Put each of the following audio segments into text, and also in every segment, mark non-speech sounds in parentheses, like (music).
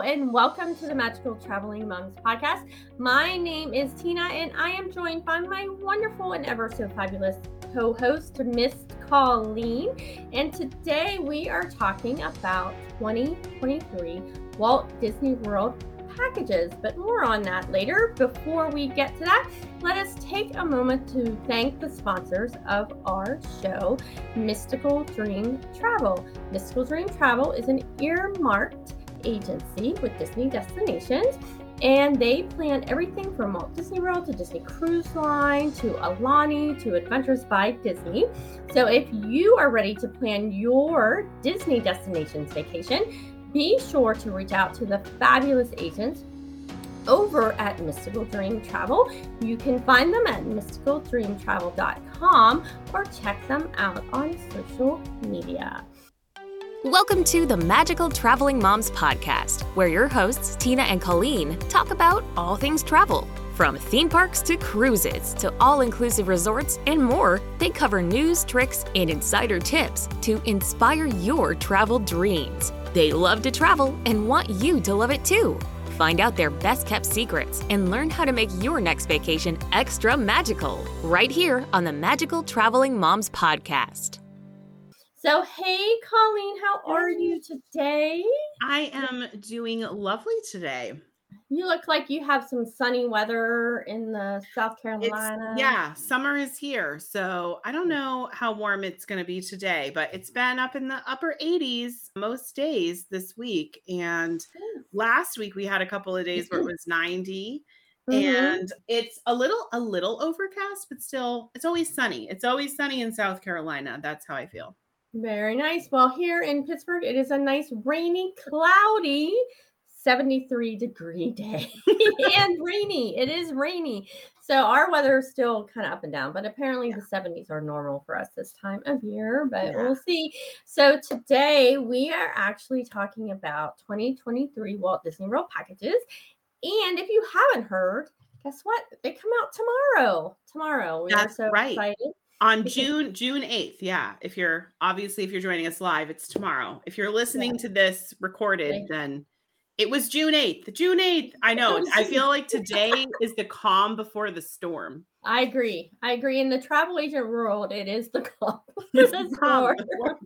And welcome to the Magical Traveling Moms podcast. My name is Tina, and I am joined by my wonderful and ever so fabulous co host, Miss Colleen. And today we are talking about 2023 Walt Disney World packages, but more on that later. Before we get to that, let us take a moment to thank the sponsors of our show, Mystical Dream Travel. Mystical Dream Travel is an earmarked agency with Disney destinations. And they plan everything from Walt Disney World to Disney Cruise Line to Aulani to Adventures by Disney. So if you are ready to plan your Disney destinations vacation, be sure to reach out to the fabulous agents over at Mystical Dream Travel. You can find them at mysticaldreamtravel.com or check them out on social media. Welcome to the Magical Traveling Moms podcast, where your hosts, Tina and Colleen, talk about all things travel. From theme parks to cruises to all inclusive resorts and more, they cover news, tricks, and insider tips to inspire your travel dreams. They love to travel and want you to love it too. Find out their best kept secrets and learn how to make your next vacation extra magical right here on the Magical Traveling Moms podcast. So, hey, Colleen, how are you today? I am doing lovely today. You look like you have some sunny weather in the South Carolina. It's, yeah, summer is here. So I don't know how warm it's going to be today, but it's been up in the upper 80s most days this week. And last week we had a couple of days where it was 90. Mm-hmm. And it's a little a little overcast, but still it's always sunny. It's always sunny in South Carolina. That's how I feel. Very nice. Well, here in Pittsburgh, it is a nice rainy, cloudy 73 degree (laughs) day and rainy. It is rainy. So our weather is still kind of up and down, but apparently yeah. the 70s are normal for us this time of year, but yeah. we'll see. So today we are actually talking about 2023 Walt Disney World packages. And if you haven't heard, guess what? They come out tomorrow. Tomorrow. We That's are so right. excited on June June 8th. Yeah. If you're obviously if you're joining us live, it's tomorrow. If you're listening yeah. to this recorded, then it was June 8th. June 8th. I know. I feel like (laughs) today is the calm before the storm. I agree. I agree. In the travel agent world, it is the calm (laughs) before the storm.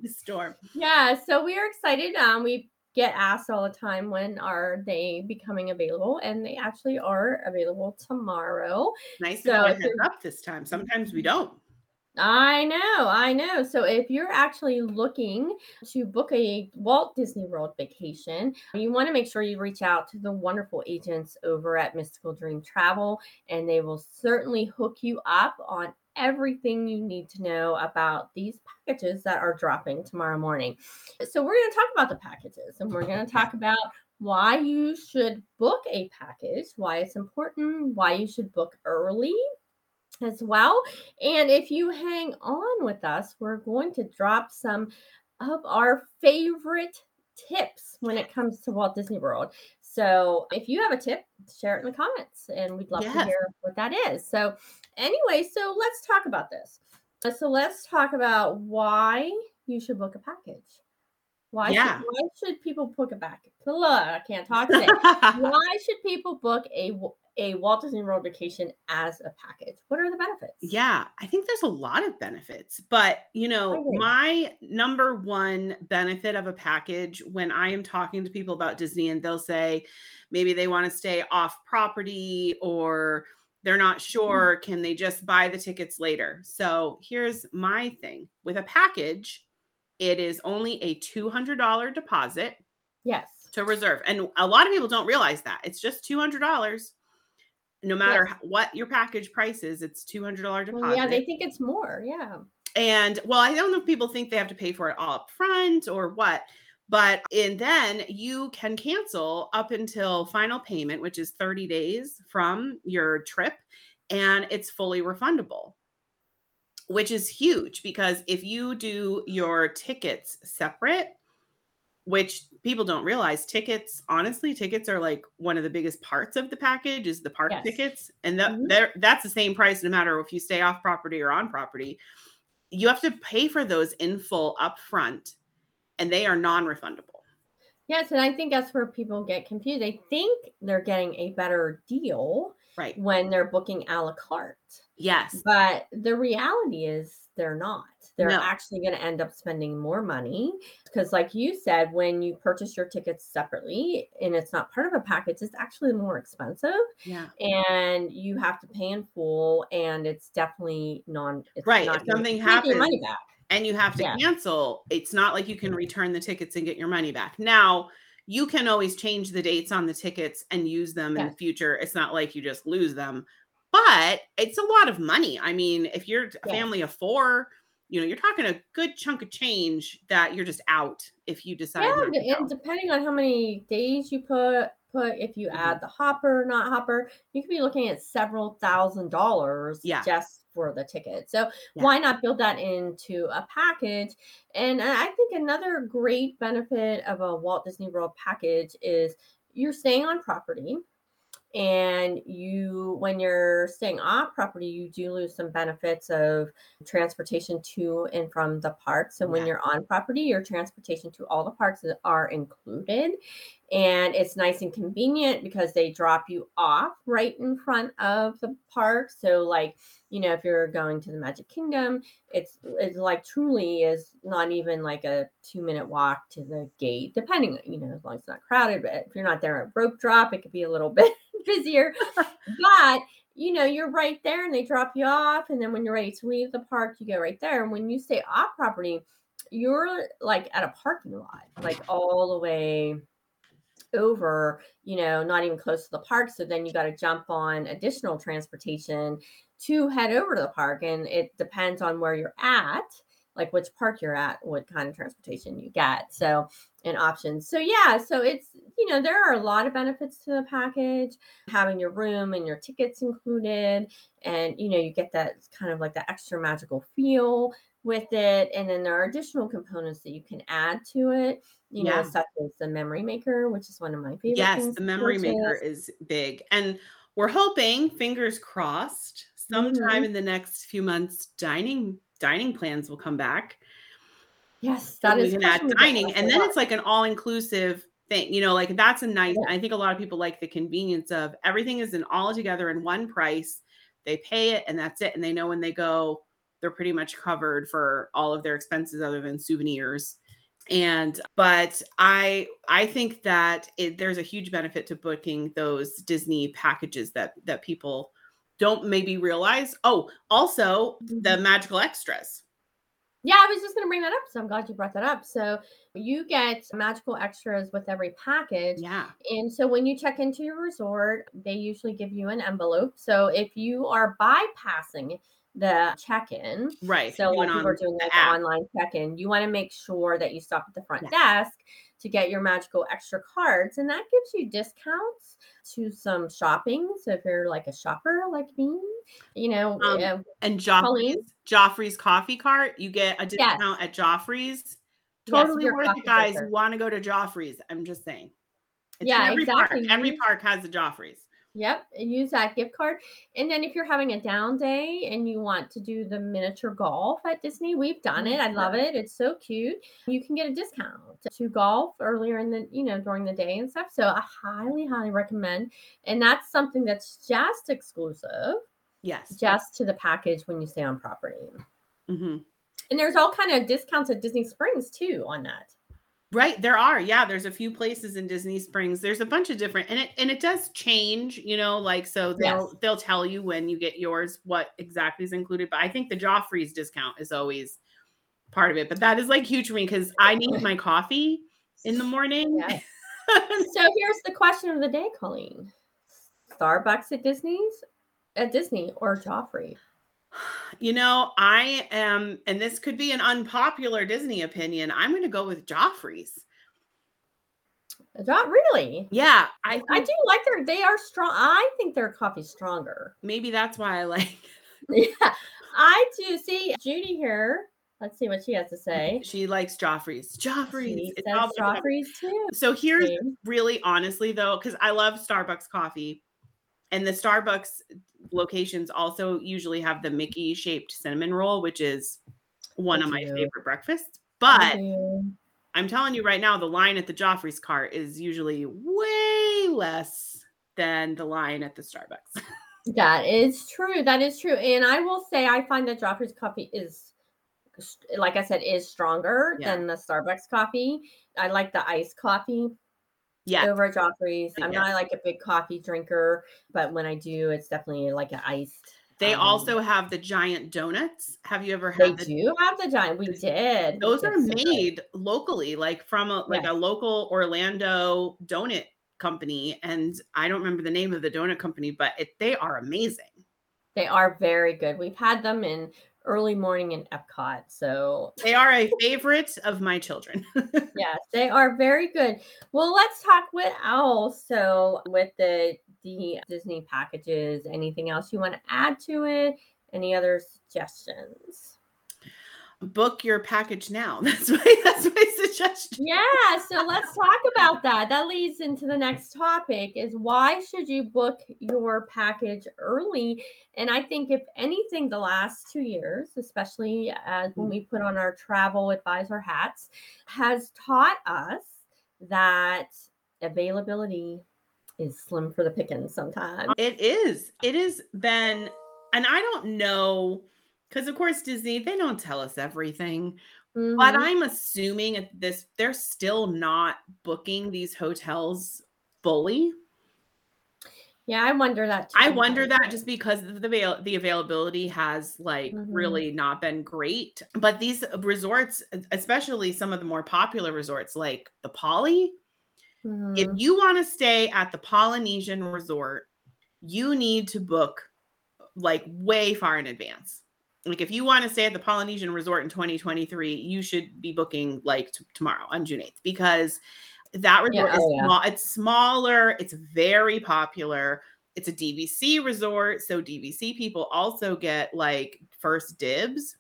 the storm. Yeah. So we are excited. Um, we get asked all the time when are they becoming available, and they actually are available tomorrow. Nice so to heads up this time. Sometimes we don't. I know, I know. So if you're actually looking to book a Walt Disney World vacation, you want to make sure you reach out to the wonderful agents over at Mystical Dream Travel, and they will certainly hook you up on everything you need to know about these packages that are dropping tomorrow morning. So we're going to talk about the packages and we're going to talk about why you should book a package, why it's important, why you should book early as well. And if you hang on with us, we're going to drop some of our favorite tips when it comes to Walt Disney World. So if you have a tip, share it in the comments and we'd love yes. to hear what that is. So, anyway, so let's talk about this. So, let's talk about why you should book a package. Why, yeah. should, why should people book a? Look, I can't talk today. (laughs) why should people book a a Walt Disney World vacation as a package? What are the benefits? Yeah, I think there's a lot of benefits, but you know, my number one benefit of a package when I am talking to people about Disney and they'll say maybe they want to stay off property or they're not mm-hmm. sure, can they just buy the tickets later? So here's my thing with a package, it is only a $200 deposit. Yes. To reserve. And a lot of people don't realize that. It's just $200 no matter yes. what your package price is, it's two hundred dollar deposit. Well, yeah, they think it's more. Yeah. And well, I don't know if people think they have to pay for it all up front or what, but and then you can cancel up until final payment, which is 30 days from your trip, and it's fully refundable. Which is huge because if you do your tickets separate, which people don't realize tickets honestly tickets are like one of the biggest parts of the package is the park yes. tickets and that mm-hmm. that's the same price no matter if you stay off property or on property you have to pay for those in full up front and they are non-refundable Yes, and I think that's where people get confused. They think they're getting a better deal Right. when they're booking a la carte. Yes. But the reality is they're not. They're No. actually going to end up spending more money because, like you said, when you purchase your tickets separately and it's not part of a package, it's actually more expensive Yeah. and you have to pay in full. And it's definitely non. It's Right, not if something you your money happens- back. and you have to Yeah. cancel, it's not like you can return the tickets and get your money back. Now, you can always change the dates on the tickets and use them in the future. It's not like you just lose them, but it's a lot of money. I mean, if you're a Yeah. family of four, you know, you're talking a good chunk of change that you're just out if you decide. Yeah, and depending on how many days you put put, if you Mhm. add the hopper, not hopper, you could be looking at several thousand dollars Yeah. just for the ticket. So Yeah. why not build that into a package? And I think another great benefit of a Walt Disney World package is you're staying on property and you when you're staying off property you do lose some benefits of transportation to and from the park so when you're on property your transportation to all the parks are included and it's nice and convenient because they drop you off right in front of the park. So like you know if you're going to the magic kingdom it's it's like truly is not even like a two minute walk to the gate depending you know as long as it's not crowded but if you're not there at rope drop it could be a little (laughs) bit busier. But you know you're right there and they drop you off and then when you're ready to leave the park you go right there. And when you stay off property you're like at a parking lot like all the way over you know not even close to the park so then you got to jump on additional transportation to head over to the park and it depends on where you're at like which park you're at what kind of transportation you get so and options. So yeah so it's you know there are a lot of benefits to the package having your room and your tickets included and you know you get that kind of like that extra magical feel with it and then there are additional components that you can add to it you know such as the memory maker which is one of my favorite Yes, the memory maker is big. And we're hoping, fingers crossed, sometime Mhm. in the next few months, dining dining plans will come back. yes So that we can add question we get dining, and then it's like an all-inclusive thing. You know, like that's a nice. Yeah. I think a lot of people like the convenience of everything is an all together in one price. They pay it, and that's it. And they know when they go, they're pretty much covered for all of their expenses other than souvenirs. And but I I think that it, there's a huge benefit to booking those Disney packages that that people don't maybe realize. Oh, also the Mhm. magical extras. Yeah, I was just going to bring that up. So I'm glad you brought that up. So you get magical extras with every package. Yeah. And so when you check into your resort, they usually give you an envelope. So if you are bypassing the check in, Right. so when people are doing like app. online check in, you want to make sure that you stop at the front Yeah. desk to get your magical extra cards. And that gives you discounts to some shopping. So if you're like a shopper like me, you know, Um, uh, and? Joffrey's Joffrey's coffee cart, you get a discount at Joffrey's. Totally you're worth it, guys. want to go to Joffrey's? I'm just saying. It's Yeah, every exactly. Park. Every park has a Joffrey's. Yep, and use that gift card. And then if you're having a down day and you want to do the miniature golf at Disney, we've done it. I love it. It's so cute. You can get a discount to golf earlier in the, you know, during the day and stuff. So I highly, highly recommend. And that's something that's just exclusive, Yes. just to the package when you stay on property. Mhm. And there's all kind of discounts at Disney Springs too on that. Right, there are. Yeah, there's a few places in Disney Springs. There's a bunch of different and it and it does change, you know, like so they'll Yes. they'll tell you when you get yours what exactly is included, but I think the Joffrey's discount is always part of it. But that is like huge for me cuz I need my coffee in the morning. Yeah. (laughs) So here's the question of the day, Colleen. Starbucks at Disney's at Disney or Joffrey? You know, I am, and this could be an unpopular Disney opinion. I'm going to go with Joffrey's. Uh, Not really. Yeah, I, I do like their. They are strong. I think their coffee's stronger. maybe that's why I like. (laughs) (laughs) Yeah, I do. See Judy here. Let's see what she has to say. She likes Joffrey's. Joffrey's. She It's says all about Joffrey's too. So here's really honestly though, because I love Starbucks coffee, and the Starbucks locations also usually have the Mickey shaped cinnamon roll, which is one They of my favorite breakfasts. But. I'm telling you right now, the line at the Joffrey's cart is usually way less than the line at the Starbucks. (laughs) That is true. That is true. And I will say, I find that Joffrey's coffee is, like I said, is stronger Yeah. than the Starbucks coffee. I like the iced coffee yeah. over at Joffrey's. I'm not like a big coffee drinker, but when I do, it's definitely like an iced. They um, also have the giant donuts. Have you ever they had the do have the giant. We did. Those are so good. made locally like from a like Yes. a local orlando donut company and i don't remember the name of the donut company but it, they are amazing They are very good. We've had them in early morning in Epcot. So they are a favorite of my children (laughs) yes, they are very good. Well, let's talk with else. So with the the Disney packages, anything else you want to add to it? Any other suggestions? Book your package now (laughs) that's my that's my suggestion Yeah, so let's talk about that. That leads into the next topic is why should you book your package early? And I think if anything the last 2 years, especially as when mm. we put on our travel advisor hats, has taught us that availability is slim for the pickings sometimes. it is it has been and i don't know because of course disney they don't tell us everything but Mhm. i'm assuming at this they're still not booking these hotels fully yeah, I wonder that Too. I wonder that just because the avail- the availability has like Mhm. really not been great. But these resorts, especially some of the more popular resorts like the Poly, if Mhm. you want to stay at the Polynesian resort, you need to book like way far in advance. Like if you want to stay at the Polynesian resort in 2023, you should be booking like t- tomorrow on June 8th because that Yeah, resort is oh, yeah. small. It's smaller, it's very popular. It's a DVC resort, so DVC people also get like first dibs.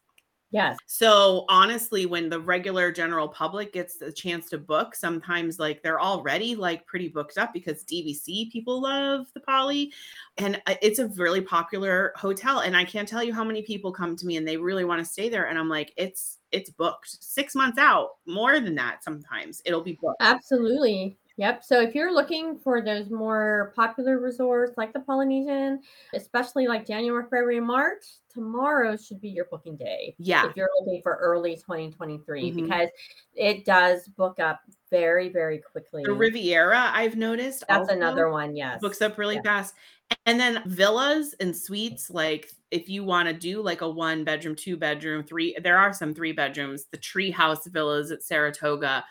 Yes. So honestly, when the regular general public gets the chance to book, sometimes like they're already like pretty booked up because DVC people love the Poly, and uh, it's a really popular hotel. And I can't tell you how many people come to me and they really want to stay there, and I'm like, it's it's booked six months out, more than that. Sometimes it'll be booked. Absolutely. Yep. So if you're looking for those more popular resorts like the Polynesian, especially like January, February, March, tomorrow should be your booking day. Yeah, If you're looking for early 2023, Mhm. because it does book up very, very quickly. the Riviera I've noticed. That's another one. Yes. books up really Yeah. fast. And then villas and suites, like if you want to do like a one bedroom, two bedroom, three, there are some three bedrooms, the treehouse villas at Saratoga.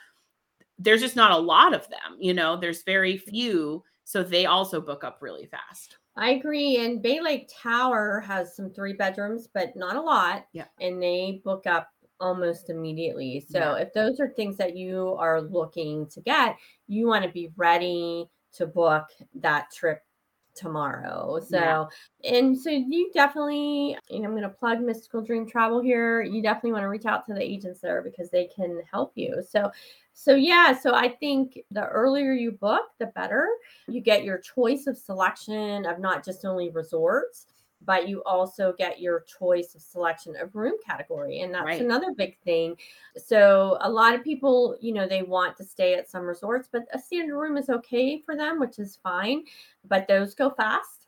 There's just not a lot of them, you know, there's very mm-hmm. few. So they also book up really fast. I agree. And Bay Lake Tower has some three bedrooms, but not a lot. Yeah. And they book up almost immediately. So Yeah. if those are things that you are looking to get, you want to be ready to book that trip tomorrow. So, Yeah. and so you definitely, and I'm going to plug Mystical Dream Travel here. You definitely want to reach out to the agents there because they can help you. So, so yeah, so I think the earlier you book, the better. You get your choice of selection of not just only resorts, but you also get your choice of selection of room category. And that's Right. another big thing. So a lot of people, you know, they want to stay at some resorts, but a standard room is okay for them, which is fine, but those go fast.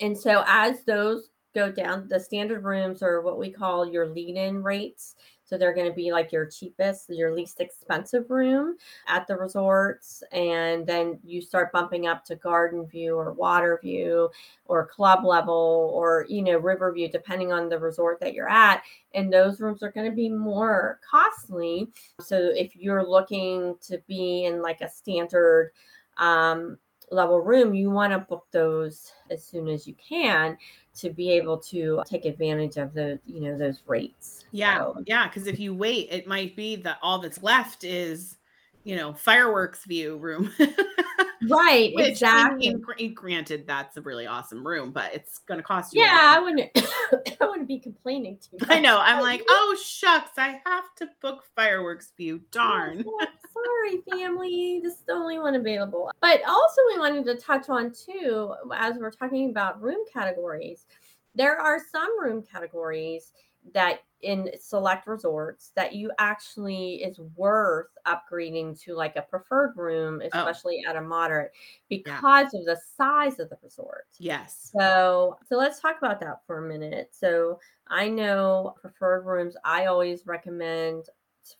And so as those go down, the standard rooms are what we call your lead-in rates. So they're going to be like your cheapest, your least expensive room at the resorts. And then you start bumping up to garden view or water view or club level or, you know, river view, depending on the resort that you're at. And those rooms are going to be more costly. So if you're looking to be in like a standard um, level room, you want to book those as soon as you can to be able to take advantage of the, you know, those rates. Yeah. So, Yeah. Cause if you wait, it might be that all that's left is, you know, fireworks view room. (laughs) right. Which, exactly. I mean, eh, granted, that's a really awesome room, but it's going to cost you. Yeah. I wouldn't. (coughs) I wouldn't be complaining to you I know. I'm like, oh shucks, I have to book fireworks view. Darn. Oh, Sorry, family. This is the only one available. But also, we wanted to touch on too, as we're talking about room categories. There are some room categories that in select resorts that you actually is worth upgrading to like a preferred room, Oh. especially at a moderate, because of the size of the resort. Yes. So, so let's talk about that for a minute. So, I know preferred rooms I always recommend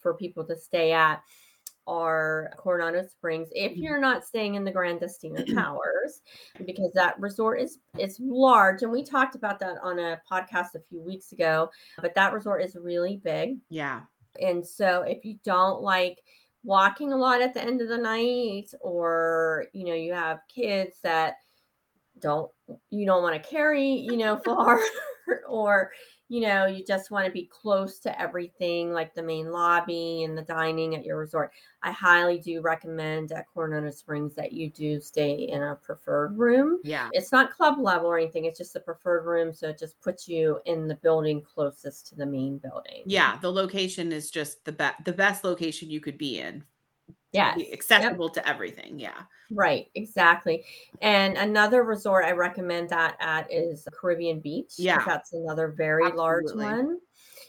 for people to stay at are Coronado Springs if Mhm. you're not staying in the Gran Destino (clears throat) Towers because that resort is is large and we talked about that on a podcast a few weeks ago but that resort is really big Yeah. and so if you don't like walking a lot at the end of the night or you know you have kids that don't you don't want to carry you know (laughs) far (laughs) or you know you just want to be close to everything like the main lobby and the dining at your resort i highly do recommend at coronado springs that you do stay in a preferred room Yeah. it's not club level or anything it's just a preferred room so it just puts you in the building closest to the main building Yeah. The location is just the best the best location you could be in. Yes Be Yep. Accessible to everything. Yeah. Right, exactly. And another resort I recommend that at is Caribbean beach Yeah. That's another very large one.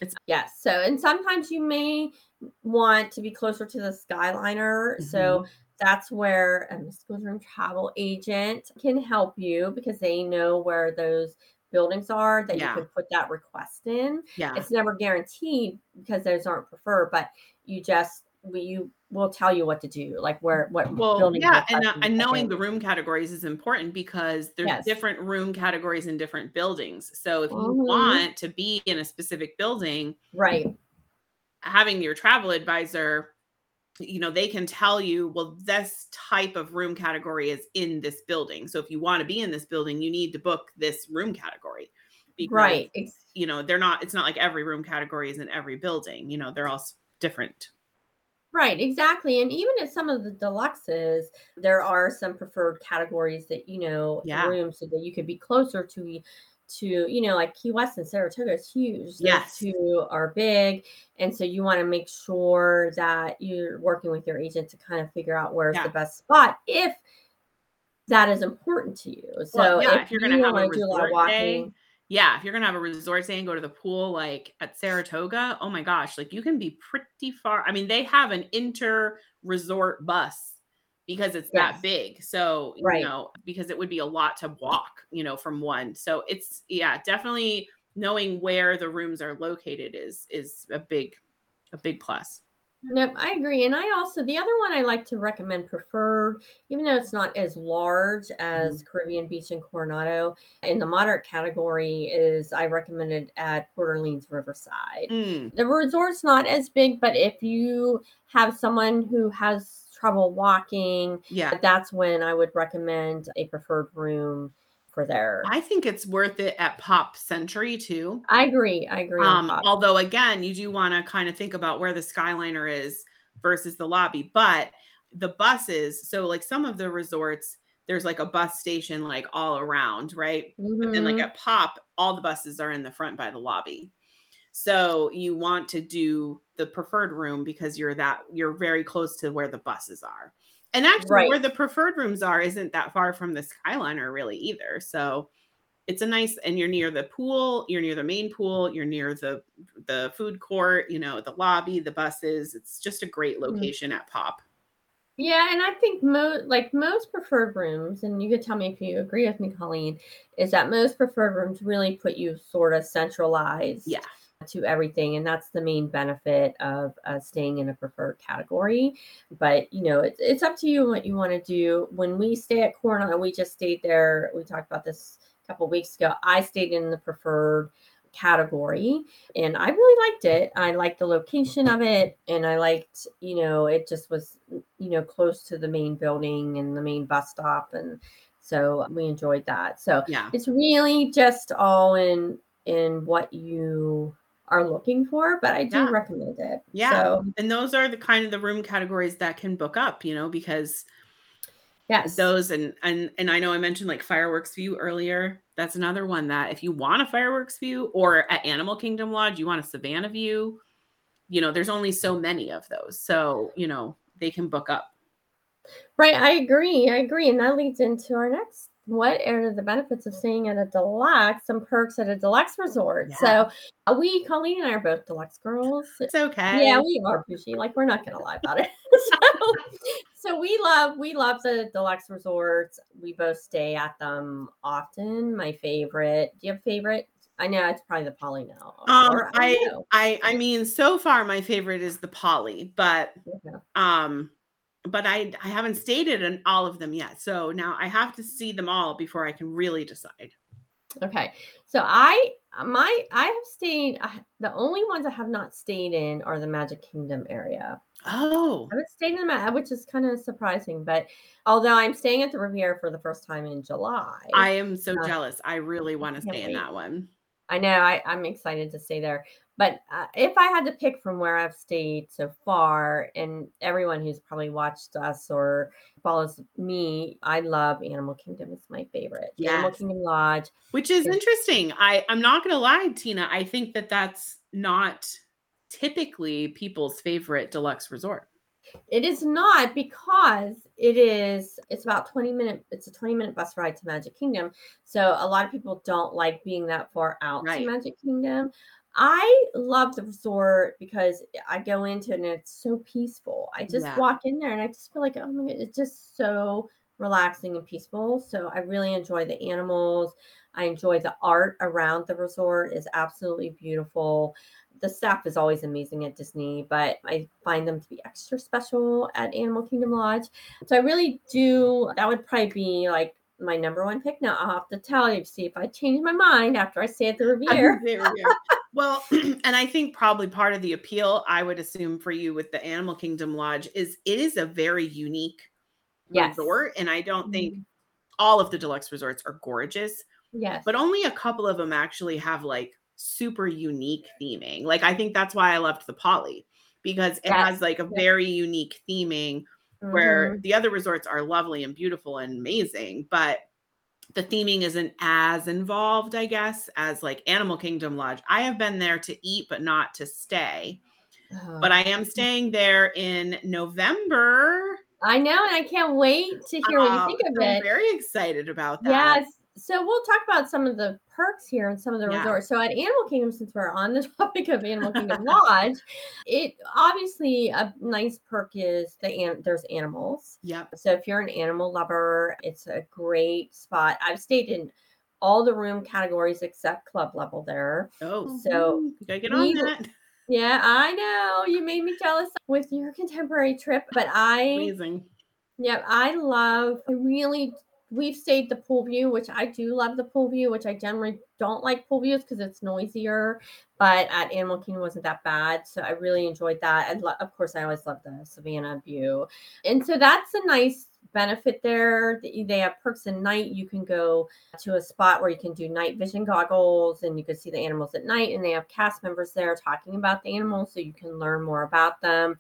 It's- yes. So, and sometimes you may want to be closer to the Skyliner. Mm-hmm. So, that's where a mystical dream travel agent can help you because they know where those buildings are that Yeah. you can put that request in Yeah. it's never guaranteed because those aren't preferred but you just we you will tell you what to do like where what Well, building yeah, and, uh, and knowing the room categories is important because there's Yes. different room categories in different buildings. So if you Mhm. want to be in a specific building, right having your travel advisor, you know, they can tell you, well, this type of room category is in this building. So if you want to be in this building, you need to book this room category. because, right You know, they're not, it's not like every room category is in every building. You know, they're all different. Right exactly and even at some of the deluxes there are some preferred categories that you know Yeah. rooms so that you could be closer to to you know like key west and saratoga is huge those Yes. two are big and so you want to make sure that you're working with your agent to kind of figure out where's Yeah. the best spot if that is important to you so Well, yeah, if, if you're gonna wanna do a lot of resort day, walking Yeah, if you're gonna have a resort day and go to the pool like at Saratoga, oh my gosh, like you can be pretty far. I mean, they have an inter resort bus because it's Yes. that big. So, Right. you know, because it would be a lot to walk, you know, from one. So it's yeah, definitely knowing where the rooms are located is is a big a big plus. Nope, I agree. And I also the other one I like to recommend preferred, even though it's not as large as Caribbean Beach and Coronado, in the moderate category is I recommended at Port Orleans Riverside. Mm, The resort's not as big, but if you have someone who has trouble walking, yeah. that's when I would recommend a preferred room for there. I think it's worth it at Pop Century too. I agree. I agree. Um, although again, you do want to kind of think about where the Skyliner is versus the lobby, but the buses, so like some of the resorts, there's like a bus station like all around, right? And like Mhm. at Pop, all the buses are in the front by the lobby. So you want to do the preferred room because you're that you're very close to where the buses are. And actually Right. where the preferred rooms are isn't that far from the Skyliner really either. So it's a nice and you're near the pool, you're near the main pool, you're near the the food court, you know, the lobby, the buses. It's just a great Mm. location at Pop. Yeah, and I think most like most preferred rooms, and you could tell me if you agree with me, Colleen, is that most preferred rooms really put you sort of centralized Yeah. To everything, and that's the main benefit of uh, staying in a preferred category. But you know, it's it's up to you what you want to do. When we stay at Coronado, we just stayed there. We talked about this a couple weeks ago. I stayed in the preferred category and I really liked it. I liked the location of it and I liked, you know, it just was, you know, close to the main building and the main bus stop and so we enjoyed that. So Yeah. it's really just all in in what you are looking for, but I do Yeah. recommend it. Yeah. So, And those are the kind of the room categories that can book up, you know, because yes. those and and and I know I mentioned like fireworks view earlier. That's another one that if you want a fireworks view or at Animal Kingdom Lodge, you want a Savannah view, you know, there's only so many of those. So, you know, they can book up. Right, I agree. I agree. And that leads into our next what are the benefits of staying at a deluxe, some perks at a deluxe resort. Yeah. So uh, we, Colleen and I are both deluxe girls. It's okay. Yeah, we are bougie. Like we're not gonna lie about it. (laughs) so, so we love we love the deluxe resorts. We both stay at them often. My favorite. Do you have a favorite? I know it's probably the Poly now. Um, I I, I I mean, so far my favorite is the Poly, but yeah. um but I I haven't stated in all of them yet. So now I have to see them all before I can really decide. Okay. So I my I have stayed the only ones I have not stayed in are the Magic Kingdom area. Oh. I haven't stayed in them which is kind of surprising, but although I'm staying at the Riviera for the first time in July. I am so uh, jealous. I really want to stay wait. in that one. I know I, I'm excited to stay there. But uh, if I had to pick from where I've stayed so far, and everyone who's probably watched us or follows me, I love Animal Kingdom. It's my favorite. Yes. Animal Kingdom Lodge, which is interesting. I I'm not gonna lie, Tina. I think that that's not typically people's favorite deluxe resort. It is not because it is it's about 20 minute it's a 20 minute bus ride to Magic Kingdom. So a lot of people don't like being that far out right. to Magic Kingdom. I love the resort because I go into it and it's so peaceful. I just yeah. walk in there and I just feel like, oh my God, it's just so relaxing and peaceful. So I really enjoy the animals. I enjoy the art around the resort is absolutely beautiful. The staff is always amazing at Disney, but I find them to be extra special at Animal Kingdom Lodge. So I really do that would probably be like my number one pick. Now I'll have to tell you, see if I change my mind after I stay at the (laughs) Riviera. (laughs) well, (clears throat) and I think probably part of the appeal, I would assume for you with the Animal Kingdom Lodge is it is a very unique yes. resort. And I don't think mm-hmm. all of the deluxe resorts are gorgeous. Yes. But only a couple of them actually have like super unique theming. Like I think that's why I loved the Poly because it yes. has like a very unique theming mm-hmm. where the other resorts are lovely and beautiful and amazing, but the theming isn't as involved, I guess, as like Animal Kingdom Lodge. I have been there to eat, but not to stay. Oh. But I am staying there in November. I know, and I can't wait to hear what you um, think of I'm it. I'm very excited about that. Yes, so we'll talk about some of the perks here and some of the yeah. resorts. So at Animal Kingdom, since we're on the (laughs) topic of Animal (laughs) Kingdom Lodge, it obviously a nice perk is the an- there's animals. Yep. So if you're an animal lover, it's a great spot. I've stayed in all the room categories except club level there. Oh, so gotta get on that. Yeah, I know you made me jealous with your contemporary trip, but I amazing. Yeah, I love. I really we've stayed the pool view, which I do love the pool view, which I generally don't like pool views because it's noisier. But at Animal Kingdom wasn't that bad, so I really enjoyed that. And lo- of course, I always love the Savannah view, and so that's a nice benefit there. They have perks at night. You can go to a spot where you can do night vision goggles and you can see the animals at night. And they have cast members there talking about the animals so you can learn more about them.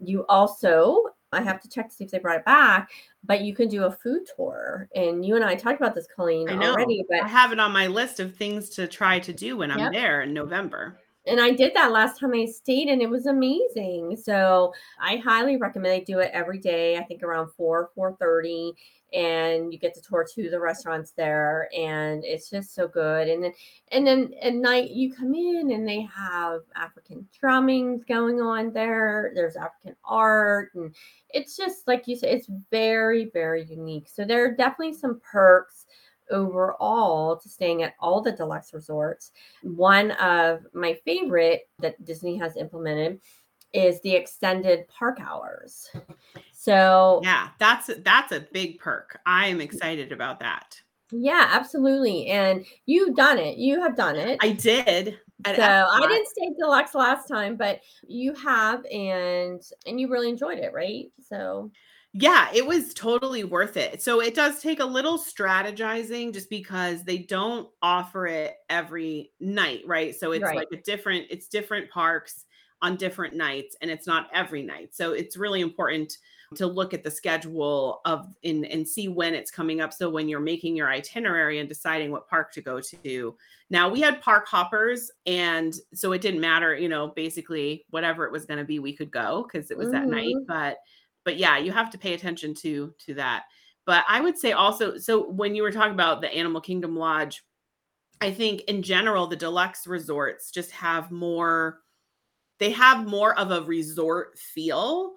You also I have to check to see if they brought it back. But you can do a food tour, and you and I talked about this, Colleen, already. But I have it on my list of things to try to do when I'm yep. there in November. And I did that last time I stayed, and it was amazing. So I highly recommend they do it every day. I think around four, four thirty, and you get to tour two of the restaurants there and it's just so good. And then and then at night you come in and they have african drumming going on there. There's african art and it's just like you said it's very very unique. So there are definitely some perks overall to staying at all the deluxe resorts. One of my favorite that disney has implemented is the extended park hours so yeah, that's that's a big perk. I am mm. excited about that. Yeah, absolutely. And you've done it. You have done it. I did. So I didn't stay deluxe last time, but you have and and you really enjoyed it, right? So yeah, it was totally worth it. So it does take a little strategizing just because they don't offer it every night, right? So it's right. like a different, it's different parks on different nights and it's not every night. So it's really important to look at the schedule of and, and see when it's coming up. So when you're making your itinerary and deciding what park to go to. Now we had park hoppers, and so it didn't matter, you know, basically whatever it was going to be, we could go because it was mm-hmm. that night. But but yeah, you have to pay attention to to that. But I would say also, so when you were talking about the Animal Kingdom Lodge, I think in general, the deluxe resorts just have more, they have more of a resort feel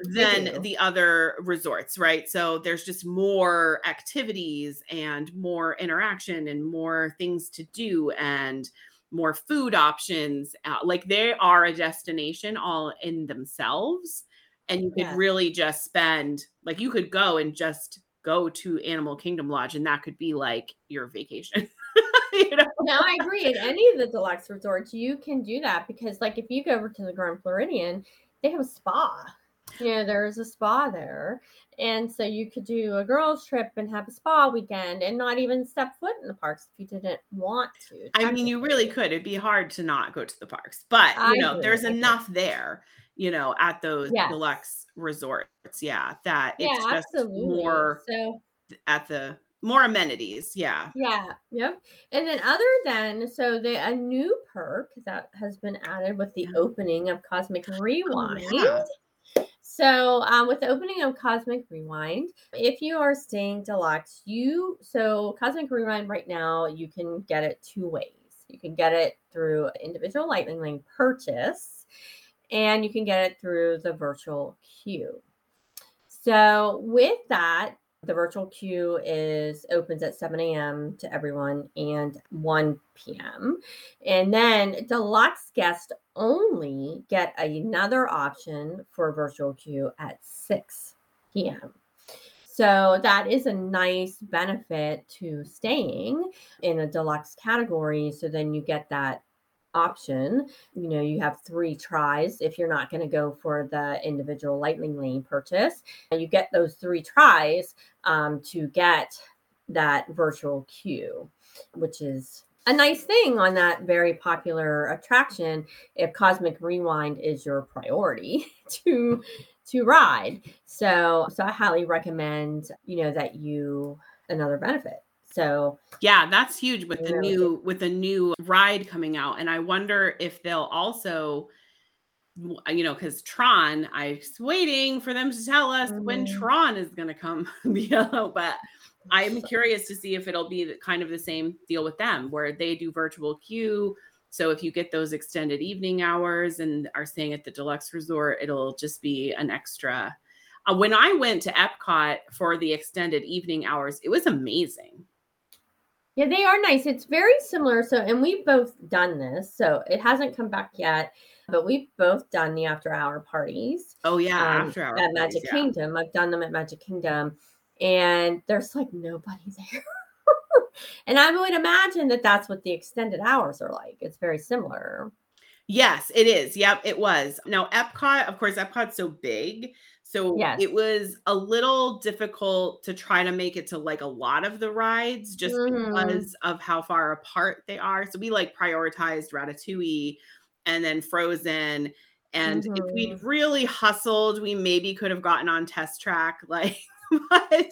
than the other resorts, right? So there's just more activities and more interaction and more things to do and more food options. Uh, like they are a destination all in themselves. And you could yeah. really just spend, like, you could go and just go to Animal Kingdom Lodge, and that could be like your vacation. (laughs) you know? No, I agree. At any of the deluxe resorts, you can do that because, like, if you go over to the Grand Floridian, they have a spa. You know, there's a spa there. And so you could do a girls' trip and have a spa weekend and not even step foot in the parks if you didn't want to. I mean, you really could. It'd be hard to not go to the parks, but you I know, there's I enough there, you know, at those yes. deluxe resorts. Yeah, that it's yeah, just absolutely. more so at the more amenities. Yeah. Yeah. Yep. And then other than so the a new perk that has been added with the opening of Cosmic Rewind. Oh, yeah. So, um, with the opening of Cosmic Rewind, if you are staying deluxe, you so Cosmic Rewind right now, you can get it two ways. You can get it through individual Lightning Lane purchase, and you can get it through the virtual queue. So, with that, the virtual queue is opens at 7 a.m. to everyone and 1 p.m. And then deluxe guests only get another option for virtual queue at 6 p.m. So that is a nice benefit to staying in a deluxe category. So then you get that option. You know, you have three tries if you're not going to go for the individual lightning lane purchase. And you get those three tries um, to get that virtual queue, which is a nice thing on that very popular attraction if cosmic rewind is your priority (laughs) to to ride so so i highly recommend you know that you another benefit so yeah, that's huge with the new with the new ride coming out. And I wonder if they'll also you know, because Tron, I was waiting for them to tell us mm-hmm. when Tron is going to come. (laughs) but I'm curious to see if it'll be kind of the same deal with them, where they do virtual queue. So if you get those extended evening hours and are staying at the deluxe resort, it'll just be an extra. Uh, when I went to Epcot for the extended evening hours, it was amazing. Yeah, they are nice. It's very similar. So, and we've both done this. So it hasn't come back yet, but we've both done the after hour parties. Oh, yeah. Um, after hour at Magic Kingdom. I've done them at Magic Kingdom, and there's like nobody (laughs) there. and I would imagine that that's what the extended hours are like. It's very similar. Yes, it is. Yep, it was. Now, Epcot, of course, Epcot's so big so yes. it was a little difficult to try to make it to like a lot of the rides just mm-hmm. because of how far apart they are. So we like prioritized Ratatouille and then Frozen. And mm-hmm. if we'd really hustled, we maybe could have gotten on test track. (laughs) Like, but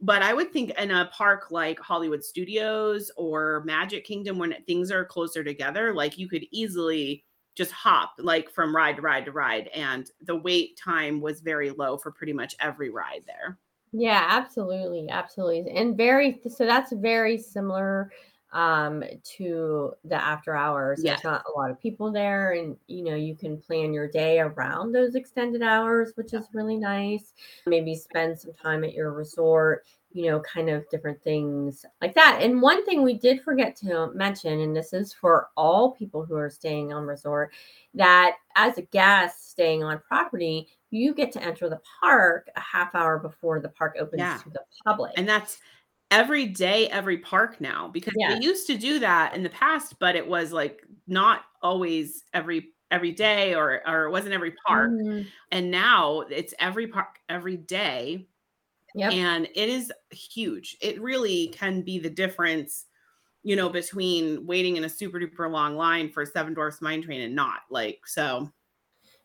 but I would think in a park like Hollywood Studios or Magic Kingdom, when things are closer together, like you could easily just hop like from ride to ride to ride and the wait time was very low for pretty much every ride there yeah absolutely absolutely and very so that's very similar um to the after hours yeah. there's not a lot of people there and you know you can plan your day around those extended hours which yeah. is really nice maybe spend some time at your resort you know, kind of different things like that. And one thing we did forget to mention, and this is for all people who are staying on resort, that as a guest staying on property, you get to enter the park a half hour before the park opens yeah. to the public. And that's every day, every park now, because yeah. they used to do that in the past, but it was like not always every every day or or it wasn't every park. Mm-hmm. And now it's every park every day Yep. And it is huge. It really can be the difference, you know, between waiting in a super duper long line for Seven Dwarfs Mine Train and not. Like, so.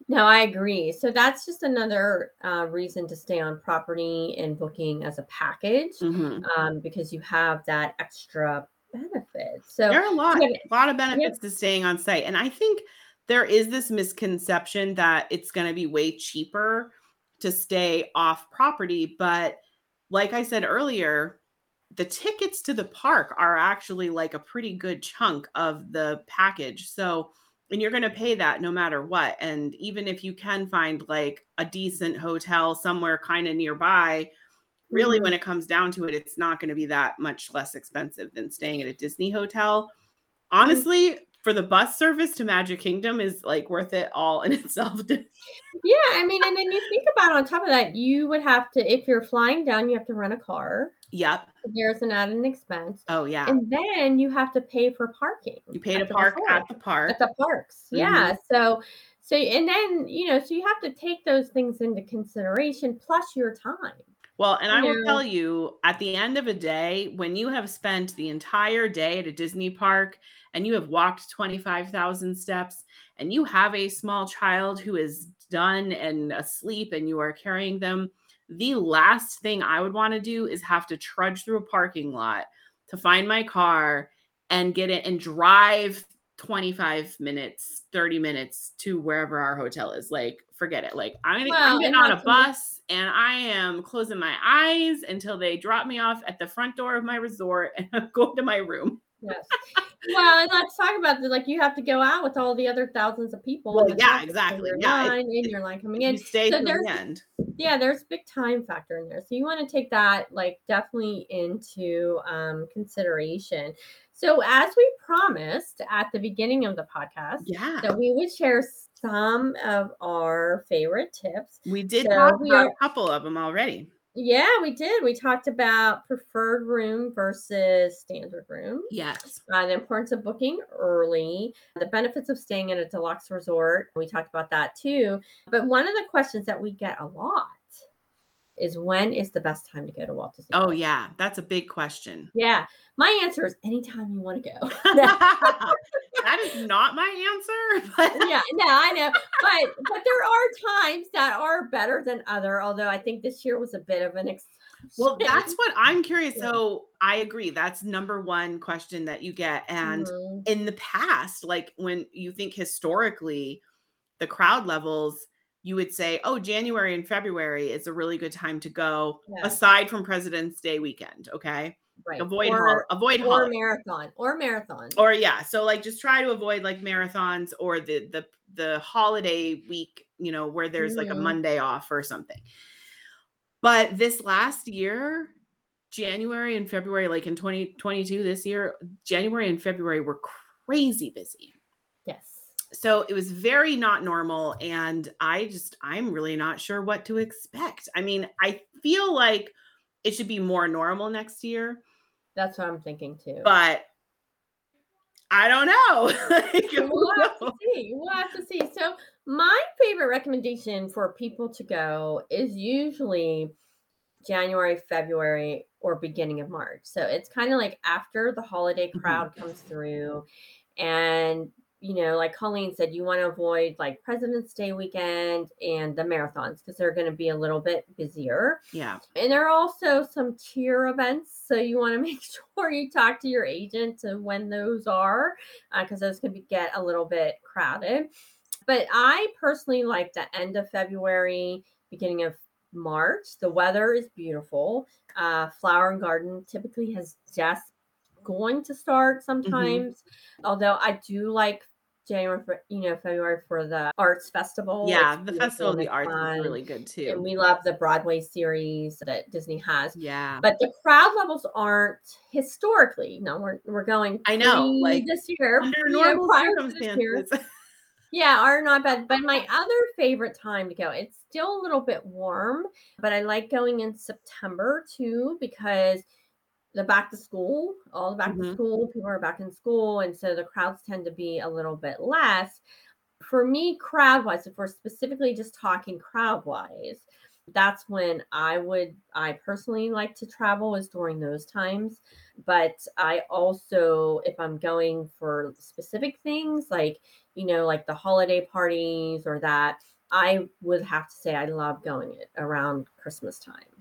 No, I agree. So that's just another uh, reason to stay on property and booking as a package mm-hmm. um, because you have that extra benefit. So there are a lot, a lot of benefits to staying on site. And I think there is this misconception that it's going to be way cheaper to stay off property, but like I said earlier, the tickets to the park are actually like a pretty good chunk of the package. So, and you're going to pay that no matter what. And even if you can find like a decent hotel somewhere kind of nearby, really Mhm. when it comes down to it, it's not going to be that much less expensive than staying at a Disney hotel. Honestly, for the bus service to Magic Kingdom is like worth it all in (laughs) itself. Yeah, I mean, and then you think about on top of that, you would have to, if you're flying down, you have to rent a car. yep. There's an added expense. Oh yeah. And then you have to pay for parking. You pay to park at the park. at the parks. Mm-hmm. Yeah. So so and then you know, so you have to take those things into consideration plus your time. Well, and I will know. tell you at the end of a day, when you have spent the entire day at a Disney park and you have walked 25,000 steps and you have a small child who is done and asleep and you are carrying them, the last thing I would want to do is have to trudge through a parking lot to find my car and get it and drive 25 minutes, 30 minutes to wherever our hotel is. Like, forget it. Like, I'm, Well, I'm getting on a not to men- bus and I am closing my eyes until they drop me off at the front door of my resort (laughs) and I'm going to my room. Yes. well, and let's talk about the like you have to go out with all the other thousands of people. Well, yeah, exactly. Yeah, it- line in your line coming You in. stay So to there's the end. yeah, there's a big time factor in there. So you want to take that like definitely into um, consideration. So as we promised at the beginning of the podcast, Yeah. that we would share some of our favorite tips. We did So we are- a couple of them already. Yeah, we did. We talked about preferred room versus standard room. Yes. Uh, the importance of booking early, the benefits of staying at a deluxe resort. We talked about that too. But one of the questions that we get a lot is when is the best time to go to Walt Disney? Oh, yeah. That's a big question. Yeah. My answer is anytime you want to go. (laughs) (laughs) that is not my answer. But (laughs) yeah, no, I know. But but there are times that are better than other, although I think this year was a bit of an exception. Well, that's what I'm curious. So I agree. That's number one question that you get. And Mhm. in the past, like when you think historically, the crowd levels, you would say, oh, January and February is a really good time to go, Yeah. aside from President's Day weekend. Okay. Right. Avoid or, avoid or marathon or marathon. or yeah so like just try to avoid like marathons or the the the holiday week you know where there's like a Mhm. monday off or something but this last year january and february like in 2022 this year january and february were crazy busy yes. so it was very not normal and i just i'm really not sure what to expect i mean i feel like it should be more normal next year That's what I'm thinking too. but I don't know. (laughs) Like, we'll have to see. We'll have to see. So my favorite recommendation for people to go is usually January, February, or beginning of March. So it's kind of like after the holiday Mhm. crowd comes through, and you know, like Colleen said, you want to avoid like President's Day weekend and the marathons because they're going to be a little bit busier. yeah. And there are also some tier events. So you want to (laughs) make sure you talk to your agent to when those are, because those can be, get a little bit crowded. But I personally like the end of February, beginning of March. The weather is beautiful. Uh, Flower and Garden typically has just going to start sometimes. Although I do like January, for, you know, February for the arts festival. Yeah. It's The Festival of the Arts fun. is really good too. And we love the Broadway series that Disney has. Yeah. But the crowd levels aren't historically. No, we're we're going. I know, like, this year, Under know, normal prior to this year. circumstances. Yeah, are not bad. But my other favorite time to go, it's still a little bit warm, but I like going in September too because the back to school, all the back Mhm. to school, people are back in school, and so the crowds tend to be a little bit less. For me, crowd wise, if we're specifically just talking crowd wise, that's when I would, I personally like to travel is during those times. But I also, if I'm going for specific things like, you know, like the holiday parties or that, I would have to say I love going it around Christmas time.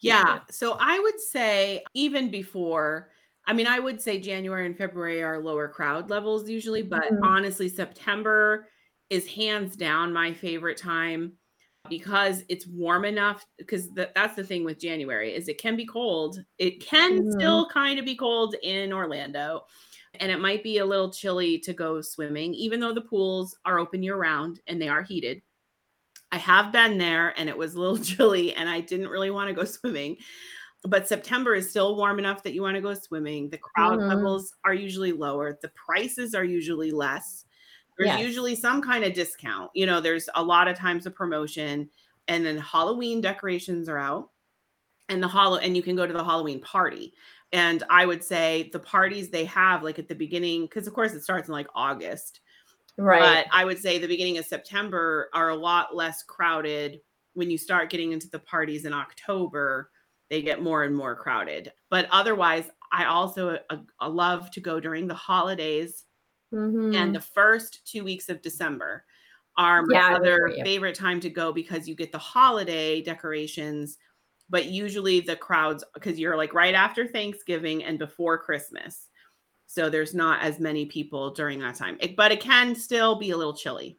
Yeah. So I would say even before, I mean, I would say January and February are lower crowd levels usually, but Mhm. honestly, September is hands down my favorite time. because it's warm enough because that's the thing with January is it can be cold. It can Mhm. still kind of be cold in Orlando and it might be a little chilly to go swimming even though the pools are open year round and they are heated. I have been there and it was a little (laughs) chilly and I didn't really want to go swimming. But September is still warm enough that you want to go swimming. The crowd Mhm. levels are usually lower, the prices are usually less. There's Yes. usually some kind of discount. You know, there's a lot of times a promotion and then Halloween decorations are out and the hollow and you can go to the Halloween party. And I would say the parties they have like at the beginning because of course it starts in like August Right. but I would say the beginning of September are a lot less crowded. When you start getting into the parties in October, they get more and more crowded. But otherwise, I also uh, uh, love to go during the holidays Mhm. and the first two weeks of December are my Yeah, other favorite time to go because you get the holiday decorations. But usually the crowds, because you're like right after Thanksgiving and before Christmas. So there's not as many people during that time. It- but it can still be a little chilly.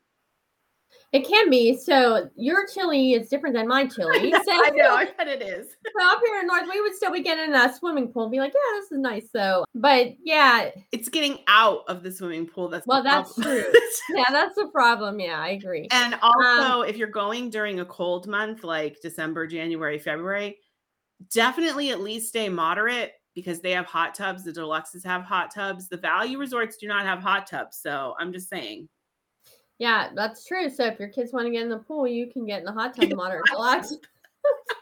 It can be. So your chili is different than my (laughs) chili. So, I know, I bet it is. (laughs) so up here in North, we would still be getting in a swimming pool and be like, yeah, this is nice. So, but yeah, It's getting out of the swimming pool. That's Well, that's problem. true. (laughs) yeah, that's the problem. Yeah, I agree. and um, also, if you're going during a cold month like December, January, February, definitely at least stay moderate because they have hot tubs. The deluxes have hot tubs. The value resorts do not have hot tubs. So I'm just saying. Yeah, that's true. So if your kids want to get in the pool, you can get in the hot tub moderate deluxe. (laughs)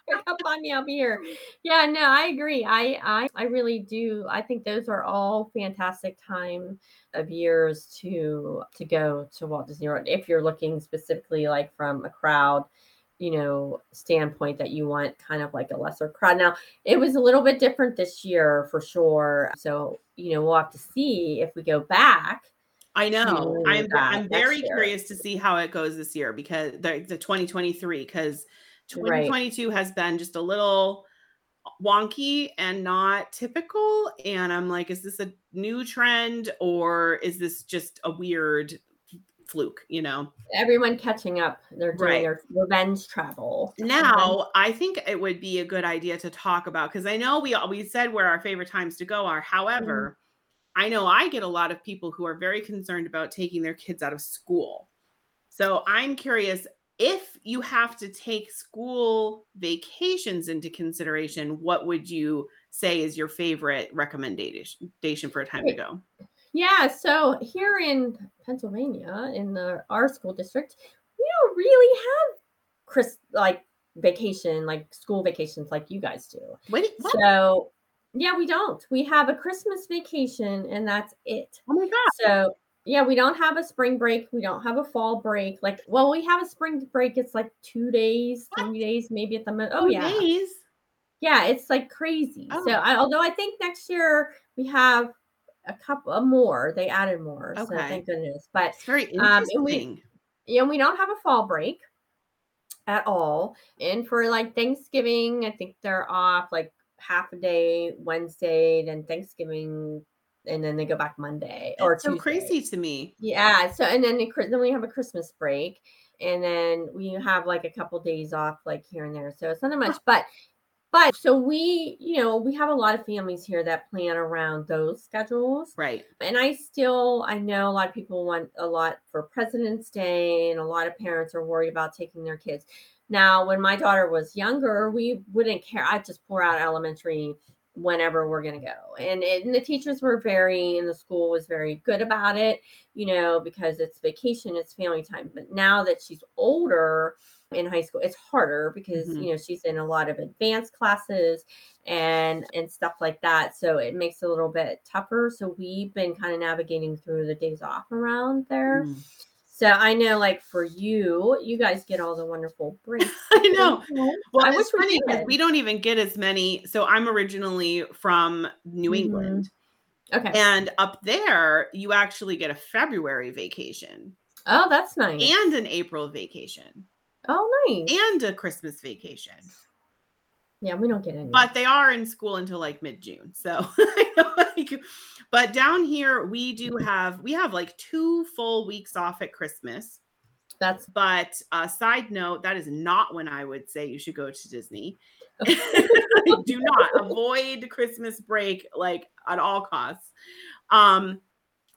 (laughs) Come on me, I'll be here. Yeah, no, I agree. I, I I really do. I think those are all fantastic time of years to to go to Walt Disney World if you're looking specifically like from a crowd, you know, standpoint that you want kind of like a lesser crowd. Now, it was a little bit different this year for sure. So, you know, we'll have to see if we go back. I know. I'm I'm very year. curious to see how it goes this year because the, the 2023 because Right. 2022 has been just a little wonky and not typical and I'm like is this a new trend or is this just a weird fluke, you know? everyone catching up. They're doing Right. their revenge travel. Now, I think it would be a good idea to talk about because I know we we said where our favorite times to go are. However, mm-hmm. I know I get a lot of people who are very concerned about taking their kids out of school. So I'm curious if you have to take school vacations into consideration, what would you say is your favorite recommendation for a time to go? Yeah, so here in Pennsylvania, in the our school district, we don't really have Chris like vacation, like school vacations like you guys do. What? what? So yeah, we don't. We have a Christmas vacation and that's it. Oh my god! So yeah, we don't have a spring break. We don't have a fall break. Like, well, we have a spring break. It's like two days, What? three days, maybe at the most. Oh Two yeah, days? yeah, it's like crazy. Oh. So I, although I think next year we have a couple uh, more, they added more. So Okay. thank goodness. But It's very Um, and we- interesting. yeah, we don't have a fall break at all. And for like Thanksgiving, I think they're off like half a day Wednesday, then Thanksgiving, and then they go back Monday or It's so Tuesday. crazy to me. Yeah. So and then the, then we have a Christmas break, and then we have like a couple days off, like here and there. So it's not that much, but but so we, you know, we have a lot of families here that plan around those schedules. Right. And I still, I know a lot of people want a lot for President's Day, and a lot of parents are worried about taking their kids. Now, when my daughter was younger, we wouldn't care. I'd just pour out elementary whenever we're going to go. And, it, and the teachers were very, and the school was very good about it, you know, because it's vacation, it's family time. But now that she's older in high school, it's harder because, Mhm. you know, she's in a lot of advanced classes and and stuff like that so it makes it a little bit tougher so we've been kind of navigating through the days off around there Mm. so i know like for you you guys get all the wonderful (laughs) breaks I know. Well, I funny because we don't even get as many. So I'm originally from New Mhm. England, okay and up there you actually get a February vacation oh that's nice and an April vacation oh nice and a Christmas vacation. yeah we don't get any But they are in school until like mid June. So, (laughs) like, but down here we do have we have like two full weeks off at Christmas. That's But uh, side note, that is not when I would say you should go to Disney. (laughs) (laughs) Do not avoid Christmas break like at all costs. Um,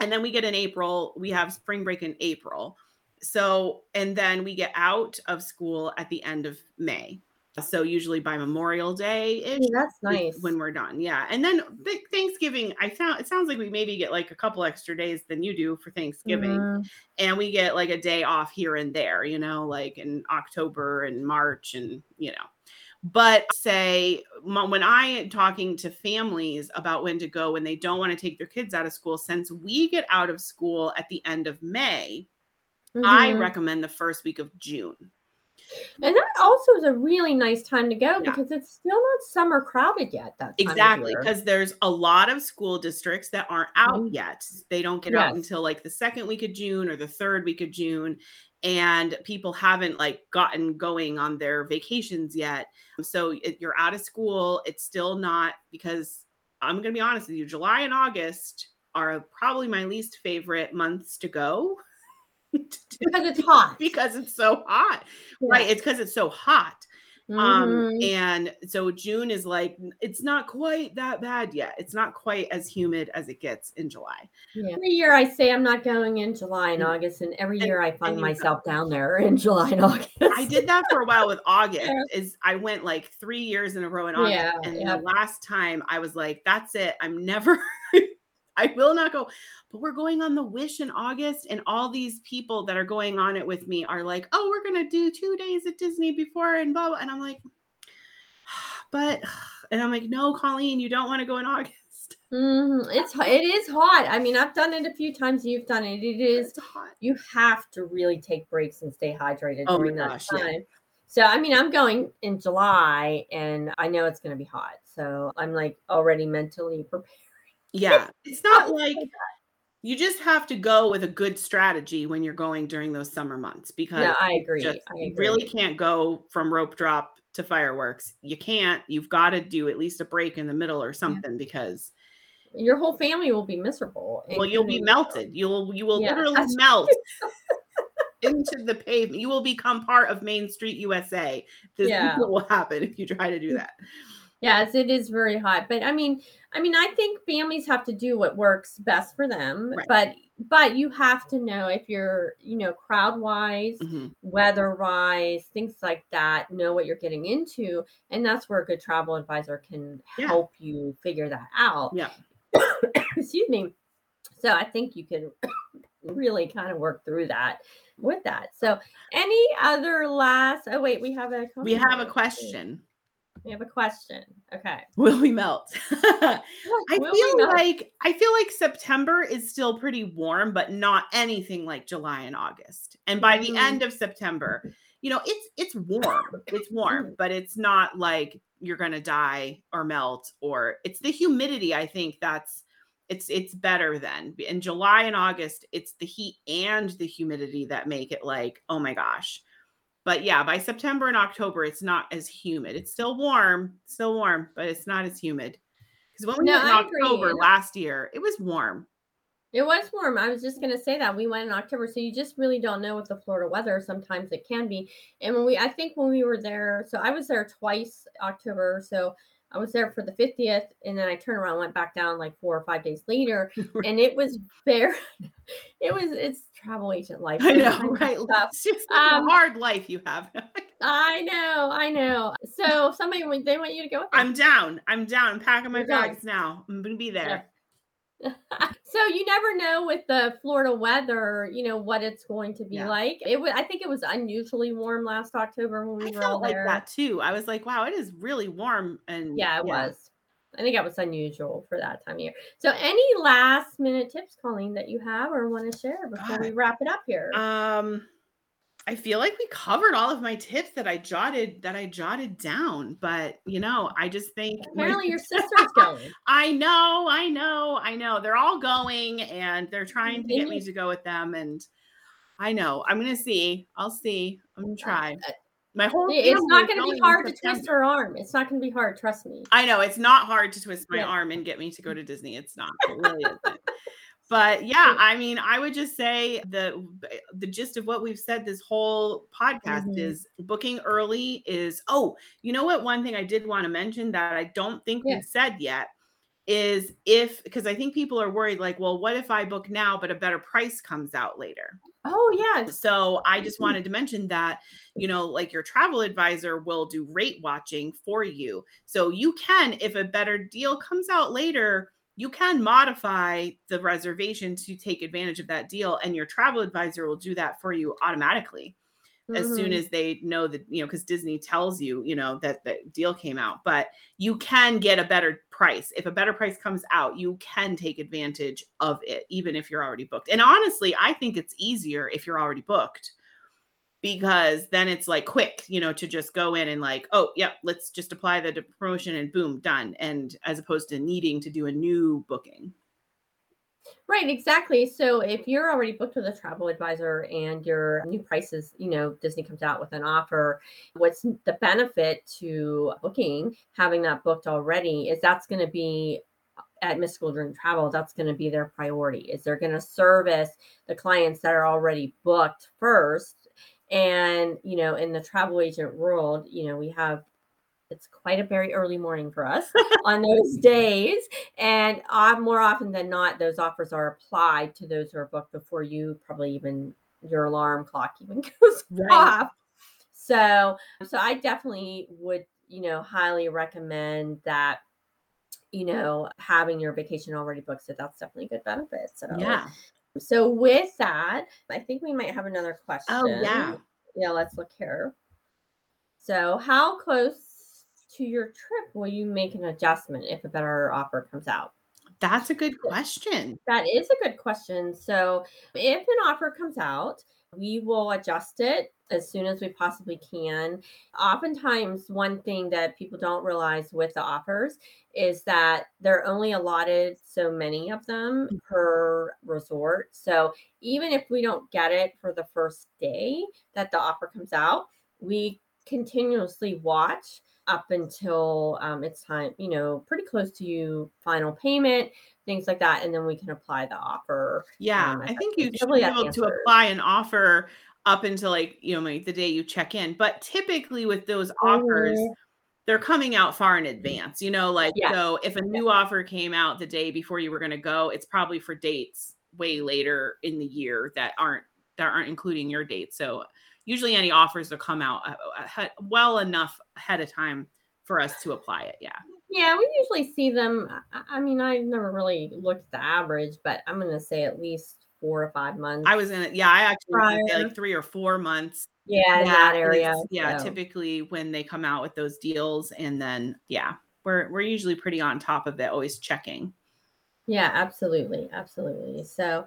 and then we get in April, we have spring break in April. So, and then we get out of school at the end of May. So usually by Memorial Day ish Ooh, that's nice. when we're done. Yeah. And then th- Thanksgiving, I found it sounds like we maybe get like a couple extra days than you do for Thanksgiving. Mhm. And we get like a day off here and there, you know, like in October and March and, you know. But say when I am talking to families about when to go when they don't want to take their kids out of school, since we get out of school at the end of May, I Mhm. recommend the first week of June. And that also is a really nice time to go Yeah. because it's still not summer crowded yet. That Exactly, because there's a lot of school districts that aren't out Mhm. yet. They don't get out until like the second week of June or the third week of June, and people haven't like gotten going on their vacations yet. So if you're out of school, it's still not because I'm going to be honest with you, July and August are probably my least favorite months to go (laughs) because it's hot. because it's so hot. Right, it's because it's so hot. Um, Mhm. and so June is like it's not quite that bad yet. It's not quite as humid as it gets in July. Yeah. Every year I say I'm not going in July and Mm. August, and every And- year I find you go. myself down there in July and August. I did that for a while with August. Yeah. Is I went like three years in a row in August, Yeah, and yeah. the last time I was like, "That's it. I'm never. I will not go." But we're going on the Wish in August, and all these people that are going on it with me are like, "Oh, we're gonna do two days at Disney before," and blah blah. And I'm like, (sighs) "But," (sighs) and I'm like, "No, Colleen, you don't want to go in August." (laughs) Mhm. It's it is hot. I mean, I've done it a few times. You've done it. It is. It's hot. You have to really take breaks and stay hydrated Oh during that gosh, yeah. time. So I mean, I'm going in July, and I know it's going to be hot. So I'm like already mentally prepared. Yeah, (laughs) it's not like you just have to go with a good strategy when you're going during those summer months because No, I agree. just I you really can't go from rope drop to fireworks. You can't. You've got to do at least a break in the middle or something because Your whole family will be miserable. well, you'll be melted. You'll you will Yeah. literally melt (laughs) into the pavement. You will become part of Main Street USA. This Yeah. (laughs) will happen if you try to do that. Yes, it is very hot. But I mean, I mean, I think families have to do what works best for them. Right. But but you have to know if you're, you know, crowd wise, Mhm. weather wise, things like that, know what you're getting into. And that's where a good travel advisor can Yeah. help you figure that out. Yeah. (coughs) Excuse me. So I think you can (coughs) really kind of work through that with that. So any other last oh wait, we have a We have a comment. question. We have a question. Okay. (laughs) Will we melt? (laughs) I Will feel like I feel like September is still pretty warm, but not anything like July and August. And by the end mm. of September, you know, it's it's warm. (laughs) It's warm, but it's not like you're gonna die or melt, or it's the humidity. I think that's it's it's better then. In July and August, it's the heat and the humidity that make it like, oh my gosh. But yeah, by September and October, it's not as humid. It's still warm, still warm, but it's not as humid. Because when we No, went in I agree. October last year, it was warm. It was warm. I was just going to say that we went in October, so you just really don't know with the Florida weather. Sometimes it can be. And when we, I think when we were there, so I was there twice October. So I was there for the 50th, and then I turned around, and went back down like four or five days later, (laughs) and it was very, (laughs) it was it's travel agent life. (laughs) I know, right? It's just Um, a hard life you have. I know, I know. So somebody they want you to go. I'm down. I'm down. I'm packing my You're bags now. I'm gonna be there. (laughs) so you never know with the Florida weather, you know what it's going to be Yeah. like. It was, I think it was unusually warm last October when we I were all felt like there. that too. I was like, wow, it is really warm. And Yeah, it was. I think that was unusual for that time of year. So, any last minute tips, Colleen, that you have or want to share before we wrap it up here? Um, I feel like we covered all of my tips that I jotted that I jotted down, but you know, I just think Apparently, your sister's going. (laughs) I know, I know, I know. They're all going and they're trying to get me to go with them. And I know I'm gonna see. I'll see. I'm gonna try. uh, My whole It's not going be hard to twist her arm. It's not to be hard. Trust me. I know it's not hard to twist my Yeah. arm and get me to go to Disney. It's not. It really (laughs) isn't. But yeah, I mean, I would just say the the gist of what we've said this whole podcast Mhm. is booking early is oh, you know what? One thing I did want to mention that I don't think Yeah. we've said yet is if because I think people are worried like, well, what if I book now but a better price comes out later? Oh yeah. So I just Mhm. wanted to mention that, you know, like your travel advisor will do rate watching for you. So you can, if a better deal comes out later, you can modify the reservation to take advantage of that deal. And your travel advisor will do that for you automatically as soon Mhm. as they know that, you know, because Disney tells you, you know, that the deal came out. But you can get a better price. If a better price comes out, you can take advantage of it, even if you're already booked. And honestly, I think it's easier if you're already booked because then it's like quick, you know, to just go in and like, oh, yep, let's just apply the promotion and boom, done. And as opposed to needing to do a new booking. Right, exactly. So if you're already booked with a travel advisor and your new prices, you know, Disney comes out with an offer, what's the benefit to booking, having that booked already, is that's going to be at Mystical Dream Travel, that's going to be their priority. Is they're going to service the clients that are already booked first. And, you know, in the travel agent world, you know, we have it's quite a very early morning for us (laughs) on those days. And uh, more often than not, those offers are applied to those who are booked before you probably even your alarm clock even (laughs) goes Right. off. So, so I definitely would, you know, highly recommend that, you know, having your vacation already booked. So that's definitely a good benefit. So, Yeah. So with that, I think we might have another oh, question. Oh, yeah. Yeah, let's look here. So, how close to your trip will you make an adjustment if a better offer comes out? That's a good question. That is a good question. So, if an offer comes out, we will adjust it as soon as we possibly can. Oftentimes, one thing that people don't realize with the offers is that they're only allotted so many of them per resort. So, even if we don't get it for the first day that the offer comes out, we continuously watch up until um, it's time, you know, pretty close to you final payment, things like that, and then we can apply the offer. Yeah, Um, I think you should be able to apply an offer up until like you know like the day you check in. But typically with those offers, Mhm. They're coming out far in advance. You know, like so if a new offer came out the day before you were going to go, it's probably for dates way later in the year that aren't that aren't including your date. So usually any offers will come out uh, well enough ahead of time for us to apply it. Yeah. Yeah, we usually see them. I- mean, I've never really looked at the average, but I'm going to say at least four or five months. I was gonna yeah, I actually say like 3 or 4 months yeah, in that area. it's- Yeah, so. typically when they come out with those deals, and then yeah, we're we're usually pretty on top of it, always checking. Yeah, absolutely, absolutely. So,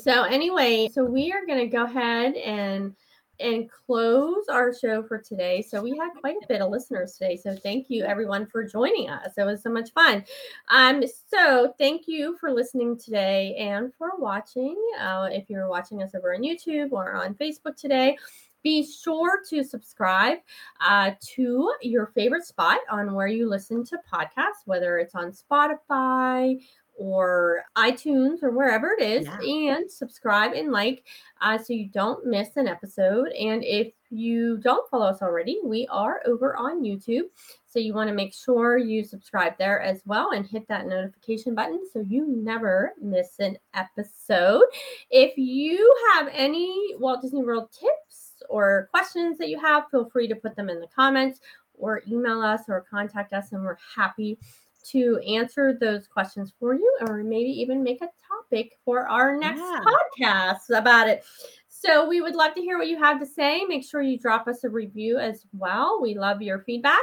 so anyway, so we are going to go ahead and and close our show for today. So we had quite a bit of listeners today. So thank you everyone for joining us. It was so much fun. Um, so thank you for listening today and for watching. Uh, if you're watching us over on YouTube or on Facebook today. Be sure to subscribe uh, to your favorite spot on where you listen to podcasts, whether it's on Spotify, or iTunes or wherever it is, Yeah. and subscribe and like uh, so you don't miss an episode. And if you don't follow us already, we are over on YouTube. So you want to make sure you subscribe there as well and hit that notification button so you never miss an episode. If you have any Walt Disney World tips or questions that you have, feel free to put them in the comments or email us or contact us, and we're happy to answer those questions for you or maybe even make a topic for our next Yeah. podcast about it. So we would love to hear what you have to say. Make sure you drop us a review as well. We love your feedback.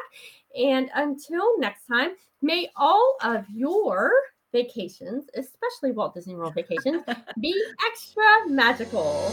And until next time, may all of your vacations, especially Walt Disney World vacations, be (laughs) extra magical.